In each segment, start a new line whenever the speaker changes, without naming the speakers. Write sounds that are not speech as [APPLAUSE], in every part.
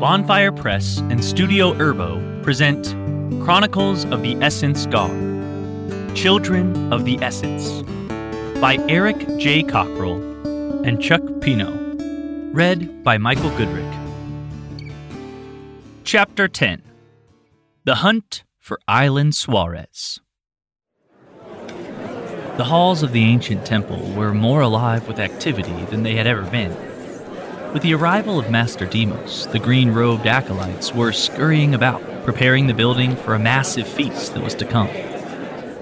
Bonfire Press and Studio Erbo present Chronicles of the Essence God Children of the Essence by Eric J. Cockrell and Chuck Pino. Read by Michael Goodrick. Chapter 10 The Hunt for Aylan Suarez. The halls of the ancient temple were more alive with activity than they had ever been. With the arrival of Master Demos, the green robed acolytes were scurrying about, preparing the building for a massive feast that was to come.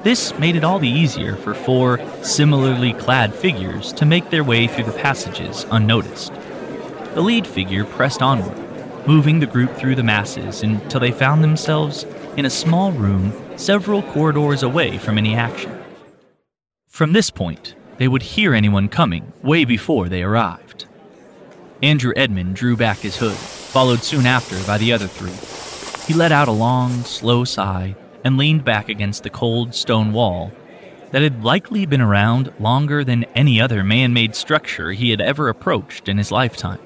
This made it all the easier for four similarly clad figures to make their way through the passages unnoticed. The lead figure pressed onward, moving the group through the masses until they found themselves in a small room several corridors away from any action. From this point, they would hear anyone coming way before they arrived. Andrew Edmond drew back his hood, followed soon after by the other three. He let out a long, slow sigh and leaned back against the cold stone wall that had likely been around longer than any other man made structure he had ever approached in his lifetime.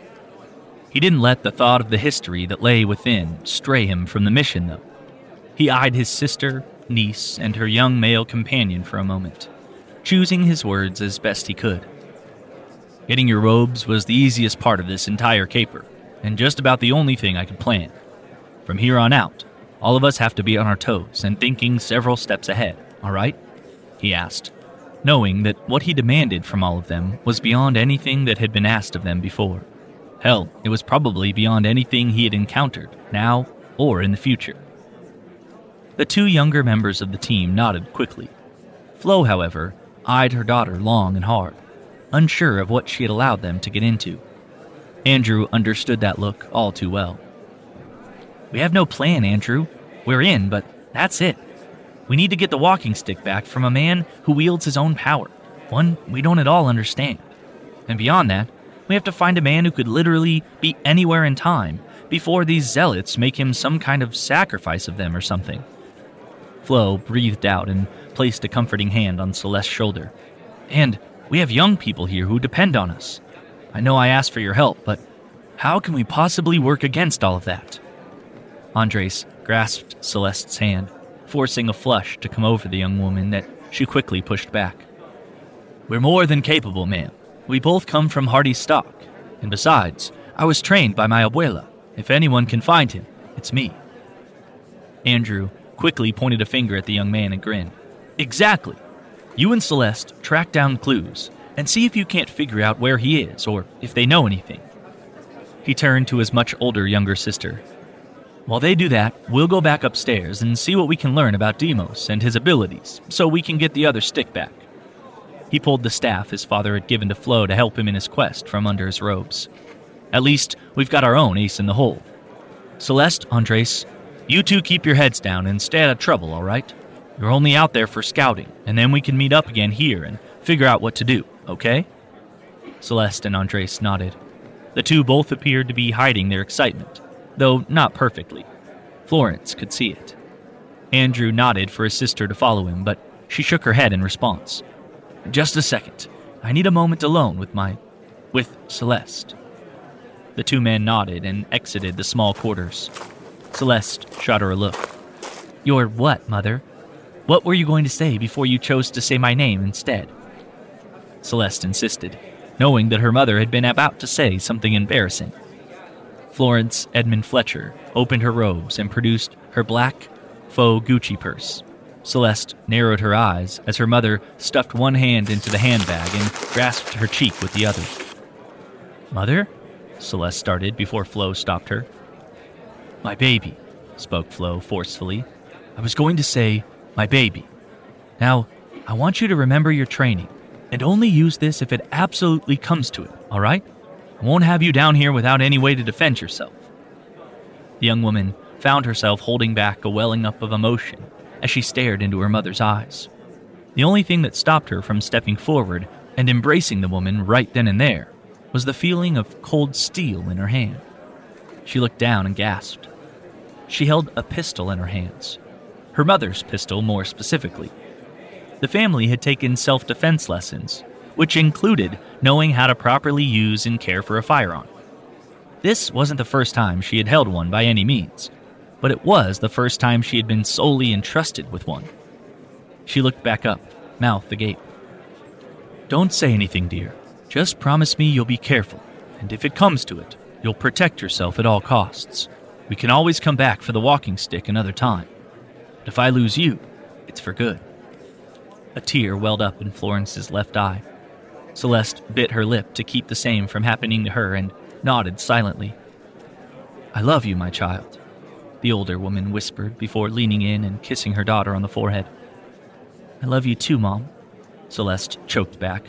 He didn't let the thought of the history that lay within stray him from the mission, though. He eyed his sister, niece, and her young male companion for a moment choosing his words as best he could. Getting your robes was the easiest part of this entire caper, and just about the only thing I could plan. From here on out, all of us have to be on our toes and thinking several steps ahead, all right? He asked, knowing that what he demanded from all of them was beyond anything that had been asked of them before. Hell, it was probably beyond anything he had encountered, now or in the future. The two younger members of the team nodded quickly. Flo, however, eyed her daughter long and hard, unsure of what she had allowed them to get into. Andrew understood that look all too well. We have no plan, Andrew. We're in, but that's it. We need to get the walking stick back from a man who wields his own power, one we don't at all understand. And beyond that, we have to find a man who could literally be anywhere in time before these zealots make him some kind of sacrifice of them or something. Flo breathed out and placed a comforting hand on Celeste's shoulder. And we have young people here who depend on us. I know I asked for your help, but how can we possibly work against all of that? Andres grasped Celeste's hand, forcing a flush to come over the young woman that she quickly pushed back. We're more than capable, ma'am. We both come from hardy stock. And besides, I was trained by my abuela. If anyone can find him, it's me. Andrew quickly pointed a finger at the young man and grinned. Exactly. You and Celeste track down clues and see if you can't figure out where he is or if they know anything. He turned to his much older younger sister. While they do that, we'll go back upstairs and see what we can learn about Demos and his abilities so we can get the other stick back. He pulled the staff his father had given to Flo to help him in his quest from under his robes. At least, we've got our own ace in the hole. Celeste, Andres, you two keep your heads down and stay out of trouble, all right? You're only out there for scouting, and then we can meet up again here and figure out what to do, okay? Celeste and Andres nodded. The two both appeared to be hiding their excitement, though not perfectly. Florence could see it. Andrew nodded for his sister to follow him, but she shook her head in response. Just a second. I need a moment alone with my. with Celeste. The two men nodded and exited the small quarters. Celeste shot her a look. Your what, Mother? What were you going to say before you chose to say my name instead? Celeste insisted, knowing that her mother had been about to say something embarrassing. Florence Edmond Fletcher opened her robes and produced her black faux Gucci purse. Celeste narrowed her eyes as her mother stuffed one hand into the handbag and grasped her cheek with the other. Mother? Celeste started before Flo stopped her. My baby, spoke Flo forcefully. I was going to say my baby. Now, I want you to remember your training and only use this if it absolutely comes to it, all right? I won't have you down here without any way to defend yourself. The young woman found herself holding back a welling up of emotion as she stared into her mother's eyes. The only thing that stopped her from stepping forward and embracing the woman right then and there was the feeling of cold steel in her hand. She looked down and gasped. She held a pistol in her hands, her mother's pistol more specifically. The family had taken self defense lessons, which included knowing how to properly use and care for a firearm. This wasn't the first time she had held one by any means, but it was the first time she had been solely entrusted with one. She looked back up, mouth agape. Don't say anything, dear. Just promise me you'll be careful, and if it comes to it, you'll protect yourself at all costs. We can always come back for the walking stick another time. But if I lose you, it's for good. A tear welled up in Florence's left eye. Celeste bit her lip to keep the same from happening to her and nodded silently. I love you, my child, the older woman whispered before leaning in and kissing her daughter on the forehead. I love you too, Mom, Celeste choked back,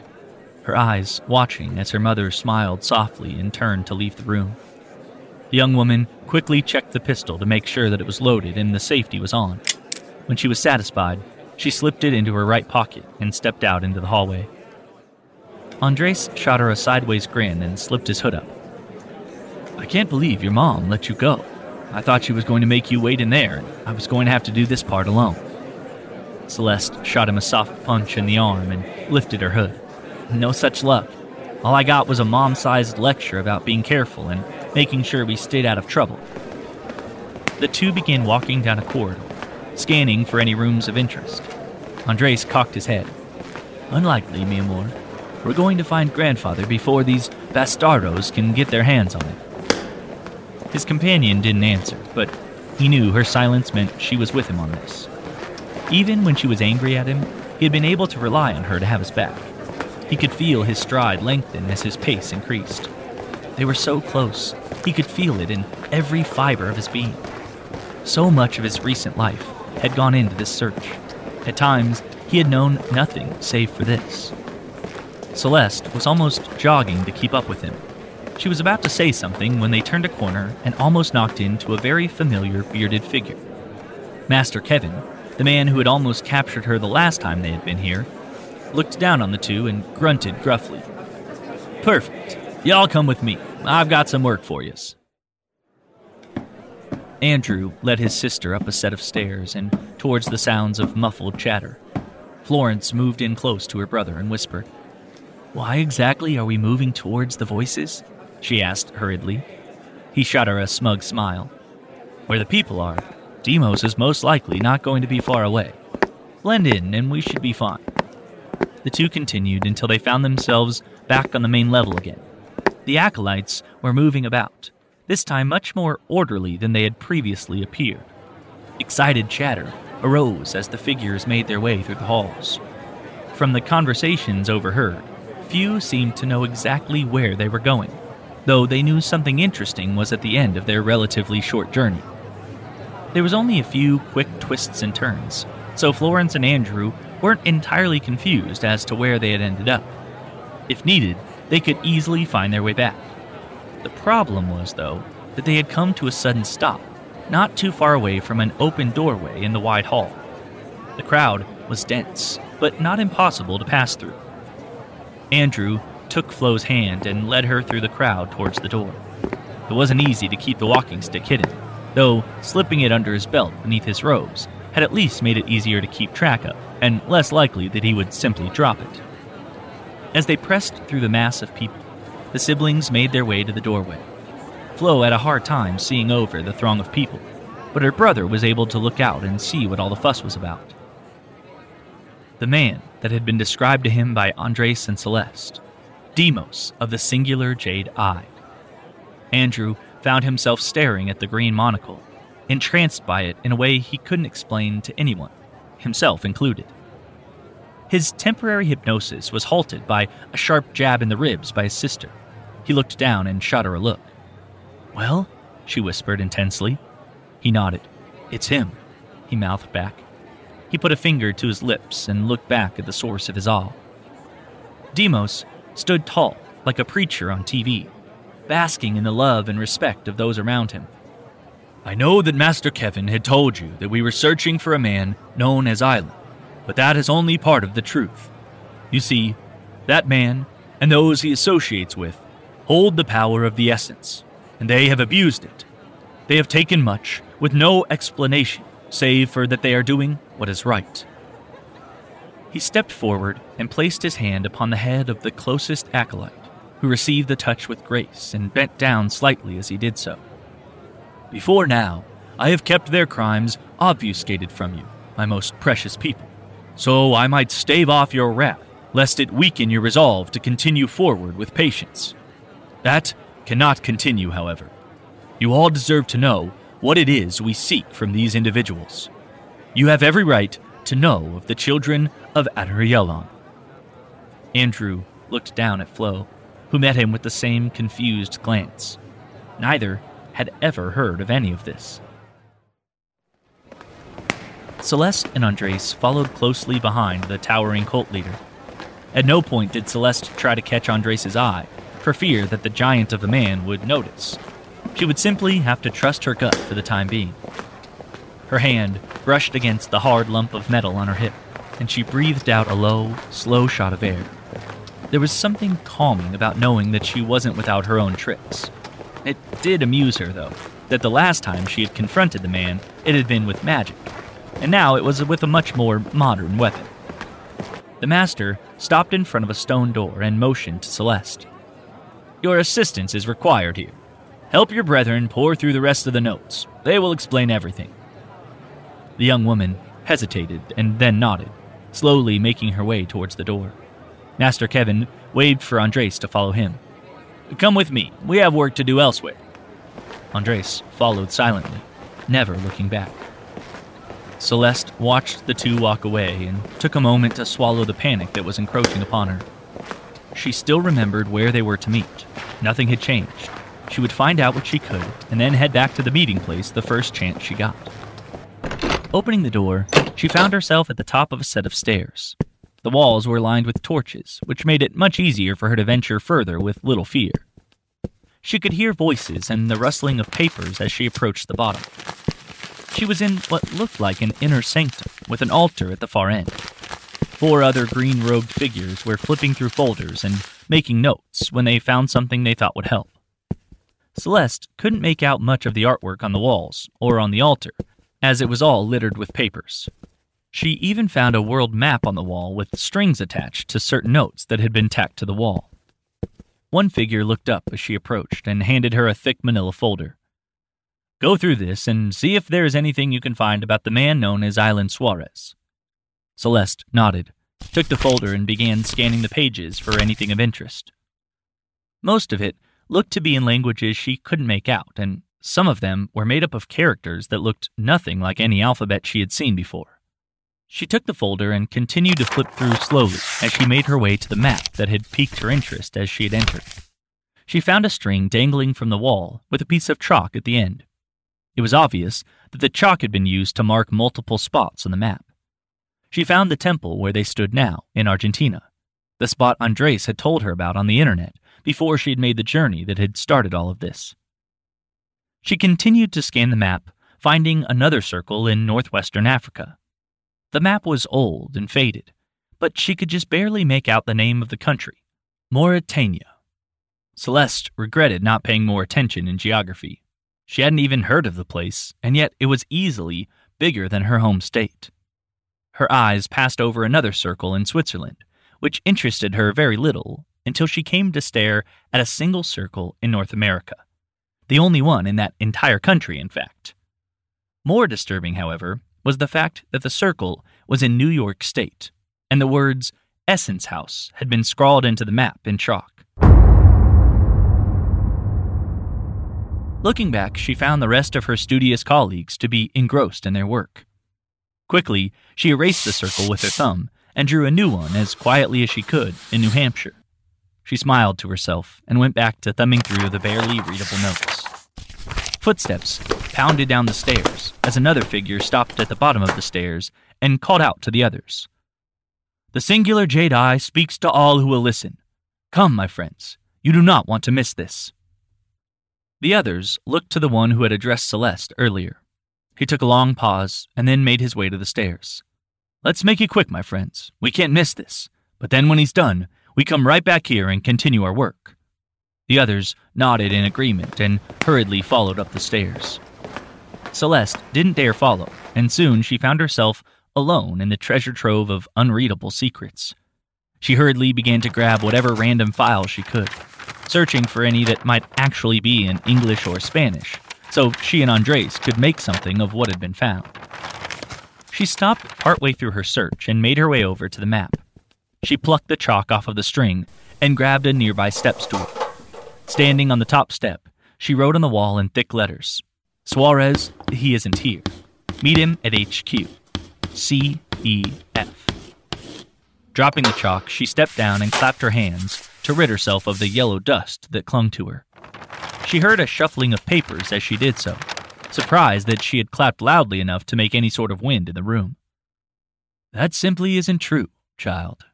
her eyes watching as her mother smiled softly and turned to leave the room. The young woman quickly checked the pistol to make sure that it was loaded and the safety was on. When she was satisfied, she slipped it into her right pocket and stepped out into the hallway. Andres shot her a sideways grin and slipped his hood up. I can't believe your mom let you go. I thought she was going to make you wait in there, and I was going to have to do this part alone. Celeste shot him a soft punch in the arm and lifted her hood. No such luck. All I got was a mom sized lecture about being careful and making sure we stayed out of trouble. The two began walking down a corridor, scanning for any rooms of interest. Andres cocked his head. Unlikely, mi amor. We're going to find grandfather before these bastardos can get their hands on him. His companion didn't answer, but he knew her silence meant she was with him on this. Even when she was angry at him, he had been able to rely on her to have his back. He could feel his stride lengthen as his pace increased. They were so close, he could feel it in every fiber of his being. So much of his recent life had gone into this search. At times, he had known nothing save for this. Celeste was almost jogging to keep up with him. She was about to say something when they turned a corner and almost knocked into a very familiar bearded figure. Master Kevin, the man who had almost captured her the last time they had been here, looked down on the two and grunted gruffly. Perfect. Y'all come with me. I've got some work for yous. Andrew led his sister up a set of stairs and towards the sounds of muffled chatter. Florence moved in close to her brother and whispered, Why exactly are we moving towards the voices? she asked hurriedly. He shot her a smug smile. Where the people are, Demos is most likely not going to be far away. Blend in, and we should be fine. The two continued until they found themselves back on the main level again. The acolytes were moving about, this time much more orderly than they had previously appeared. Excited chatter arose as the figures made their way through the halls. From the conversations overheard, few seemed to know exactly where they were going, though they knew something interesting was at the end of their relatively short journey. There was only a few quick twists and turns, so Florence and Andrew weren't entirely confused as to where they had ended up. If needed, they could easily find their way back. The problem was, though, that they had come to a sudden stop, not too far away from an open doorway in the wide hall. The crowd was dense, but not impossible to pass through. Andrew took Flo's hand and led her through the crowd towards the door. It wasn't easy to keep the walking stick hidden, though slipping it under his belt beneath his robes had at least made it easier to keep track of, and less likely that he would simply drop it. As they pressed through the mass of people, the siblings made their way to the doorway. Flo had a hard time seeing over the throng of people, but her brother was able to look out and see what all the fuss was about. The man that had been described to him by Andres and Celeste, Demos of the singular jade eye. Andrew found himself staring at the green monocle, entranced by it in a way he couldn't explain to anyone, himself included. His temporary hypnosis was halted by a sharp jab in the ribs by his sister. He looked down and shot her a look. Well? she whispered intensely. He nodded. It's him, he mouthed back. He put a finger to his lips and looked back at the source of his awe. Demos stood tall, like a preacher on TV, basking in the love and respect of those around him. I know that Master Kevin had told you that we were searching for a man known as Aylan, but that is only part of the truth. You see, that man and those he associates with hold the power of the essence, and they have abused it. They have taken much with no explanation, save for that they are doing what is right. He stepped forward and placed his hand upon the head of the closest acolyte, who received the touch with grace and bent down slightly as he did so. Before now, I have kept their crimes obfuscated from you, my most precious people, so I might stave off your wrath, lest it weaken your resolve to continue forward with patience. That cannot continue, however. You all deserve to know what it is we seek from these individuals. You have every right to know of the children of Adar Andrew looked down at Flo, who met him with the same confused glance. Neither had ever heard of any of this. Celeste and Andres followed closely behind the towering cult leader. At no point did Celeste try to catch Andres' eye, for fear that the giant of a man would notice. She would simply have to trust her gut for the time being. Her hand brushed against the hard lump of metal on her hip, and she breathed out a low, slow shot of air. There was something calming about knowing that she wasn't without her own tricks. It did amuse her, though, that the last time she had confronted the man, it had been with magic, and now it was with a much more modern weapon. The master stopped in front of a stone door and motioned to Celeste. Your assistance is required here. Help your brethren pour through the rest of the notes. They will explain everything. The young woman hesitated and then nodded, slowly making her way towards the door. Master Kevin waved for Andres to follow him. Come with me. We have work to do elsewhere. Andres followed silently, never looking back. Celeste watched the two walk away and took a moment to swallow the panic that was encroaching upon her. She still remembered where they were to meet. Nothing had changed. She would find out what she could and then head back to the meeting place the first chance she got. Opening the door, she found herself at the top of a set of stairs. The walls were lined with torches, which made it much easier for her to venture further with little fear. She could hear voices and the rustling of papers as she approached the bottom. She was in what looked like an inner sanctum, with an altar at the far end. Four other green robed figures were flipping through folders and making notes when they found something they thought would help. Celeste couldn't make out much of the artwork on the walls or on the altar, as it was all littered with papers. She even found a world map on the wall with strings attached to certain notes that had been tacked to the wall. One figure looked up as she approached and handed her a thick manila folder. Go through this and see if there is anything you can find about the man known as Aylan Suarez. Celeste nodded, took the folder, and began scanning the pages for anything of interest. Most of it looked to be in languages she couldn't make out, and some of them were made up of characters that looked nothing like any alphabet she had seen before. She took the folder and continued to flip through slowly as she made her way to the map that had piqued her interest as she had entered. She found a string dangling from the wall with a piece of chalk at the end. It was obvious that the chalk had been used to mark multiple spots on the map. She found the temple where they stood now, in Argentina, the spot Andres had told her about on the internet before she had made the journey that had started all of this. She continued to scan the map, finding another circle in northwestern Africa. The map was old and faded, but she could just barely make out the name of the country Mauritania. Celeste regretted not paying more attention in geography. She hadn't even heard of the place, and yet it was easily bigger than her home state. Her eyes passed over another circle in Switzerland, which interested her very little until she came to stare at a single circle in North America. The only one in that entire country, in fact. More disturbing, however, was the fact that the circle was in New York State, and the words Essence House had been scrawled into the map in chalk. Looking back, she found the rest of her studious colleagues to be engrossed in their work. Quickly, she erased the circle with her thumb and drew a new one as quietly as she could in New Hampshire. She smiled to herself and went back to thumbing through the barely readable notes. Footsteps pounded down the stairs as another figure stopped at the bottom of the stairs and called out to the others. The singular jade eye speaks to all who will listen. Come, my friends, you do not want to miss this. The others looked to the one who had addressed Celeste earlier. He took a long pause and then made his way to the stairs. Let's make it quick, my friends. We can't miss this. But then when he's done, we come right back here and continue our work. The others nodded in agreement and hurriedly followed up the stairs. Celeste didn't dare follow, and soon she found herself alone in the treasure trove of unreadable secrets. She hurriedly began to grab whatever random file she could. searching for any that might actually be in English or Spanish, so she and Andres could make something of what had been found. She stopped partway through her search and made her way over to the map. She plucked the chalk off of the string and grabbed a nearby step stool. Standing on the top step, she wrote on the wall in thick letters Suarez, he isn't here. Meet him at HQ. C E F. Dropping the chalk, she stepped down and clapped her hands to rid herself of the yellow dust that clung to her. She heard a shuffling of papers as she did so, surprised that she had clapped loudly enough to make any sort of wind in the room. That simply isn't true, child.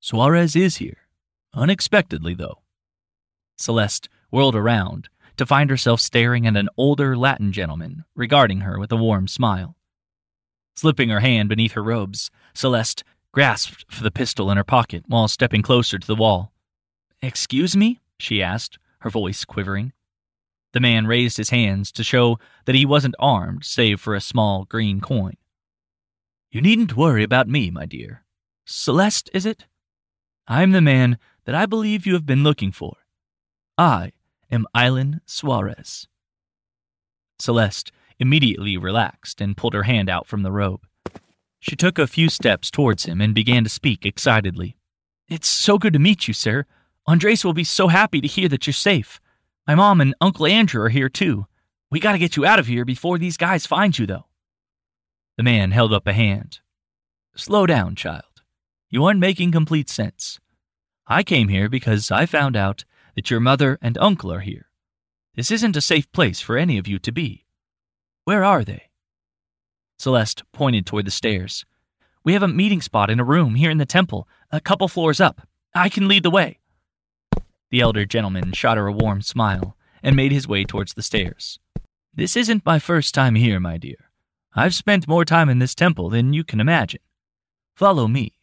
Suarez is here. Unexpectedly, though. Celeste whirled around to find herself staring at an older Latin gentleman regarding her with a warm smile. Slipping her hand beneath her robes, Celeste grasped for the pistol in her pocket while stepping closer to the wall. Excuse me? she asked, her voice quivering. The man raised his hands to show that he wasn't armed save for a small green coin. You needn't worry about me, my dear. Celeste, is it? I'm the man that I believe you have been looking for. I am Aylan Suarez. Celeste immediately relaxed and pulled her hand out from the robe. She took a few steps towards him and began to speak excitedly. It's so good to meet you, sir. Andres will be so happy to hear that you're safe. My mom and Uncle Andrew are here too. We gotta get you out of here before these guys find you, though. The man held up a hand. Slow down, child. You aren't making complete sense. I came here because I found out that your mother and uncle are here. This isn't a safe place for any of you to be. Where are they? Celeste pointed toward the stairs. We have a meeting spot in a room here in the temple, a couple floors up. I can lead the way. The elder gentleman shot her a warm smile and made his way towards the stairs. This isn't my first time here, my dear. I've spent more time in this temple than you can imagine. Follow me.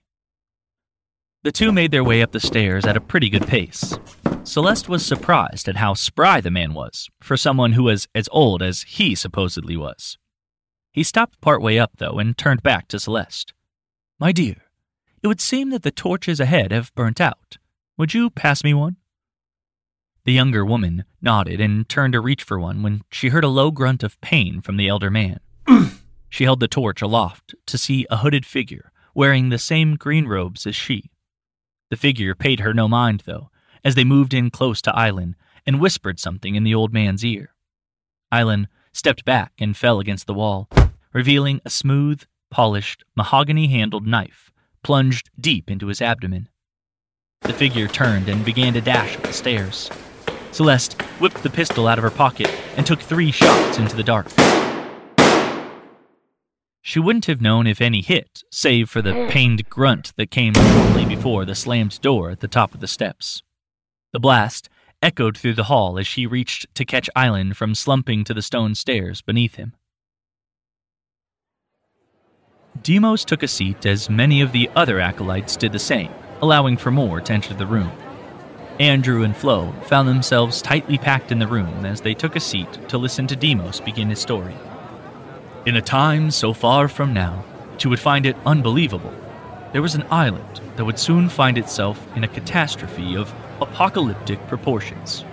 The two made their way up the stairs at a pretty good pace. Celeste was surprised at how spry the man was for someone who was as old as he supposedly was. He stopped partway up, though, and turned back to Celeste. My dear, it would seem that the torches ahead have burnt out. Would you pass me one? The younger woman nodded and turned to reach for one when she heard a low grunt of pain from the elder man. [CLEARS THROAT] she held the torch aloft to see a hooded figure wearing the same green robes as she. The figure paid her no mind, though, as they moved in close to Aylan and whispered something in the old man's ear. Aylan stepped back and fell against the wall, revealing a smooth, polished, mahogany handled knife plunged deep into his abdomen. The figure turned and began to dash up the stairs. Celeste whipped the pistol out of her pocket and took three shots into the dark. She wouldn't have known if any hit, save for the pained grunt that came shortly before the slammed door at the top of the steps. The blast echoed through the hall as she reached to catch Aylan from slumping to the stone stairs beneath him. Demos took a seat as many of the other acolytes did the same, allowing for more to enter the room. Andrew and Flo found themselves tightly packed in the room as they took a seat to listen to Demos begin his story. In a time so far from now, you would find it unbelievable, there was an island that would soon find itself in a catastrophe of apocalyptic proportions.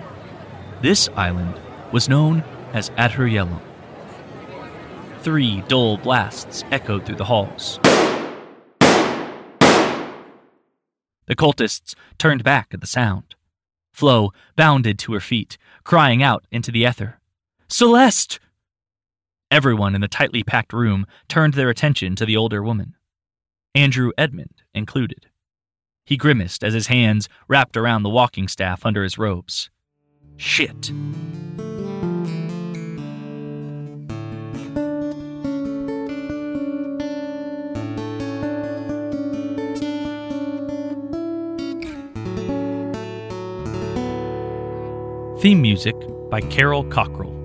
This island was known as Adhurielum. Three dull blasts echoed through the halls. The cultists turned back at the sound. Flo bounded to her feet, crying out into the ether, Celeste! Everyone in the tightly packed room turned their attention to the older woman, Andrew Edmond included. He grimaced as his hands wrapped around the walking staff under his robes. Shit. Theme music by Carol Cockrell.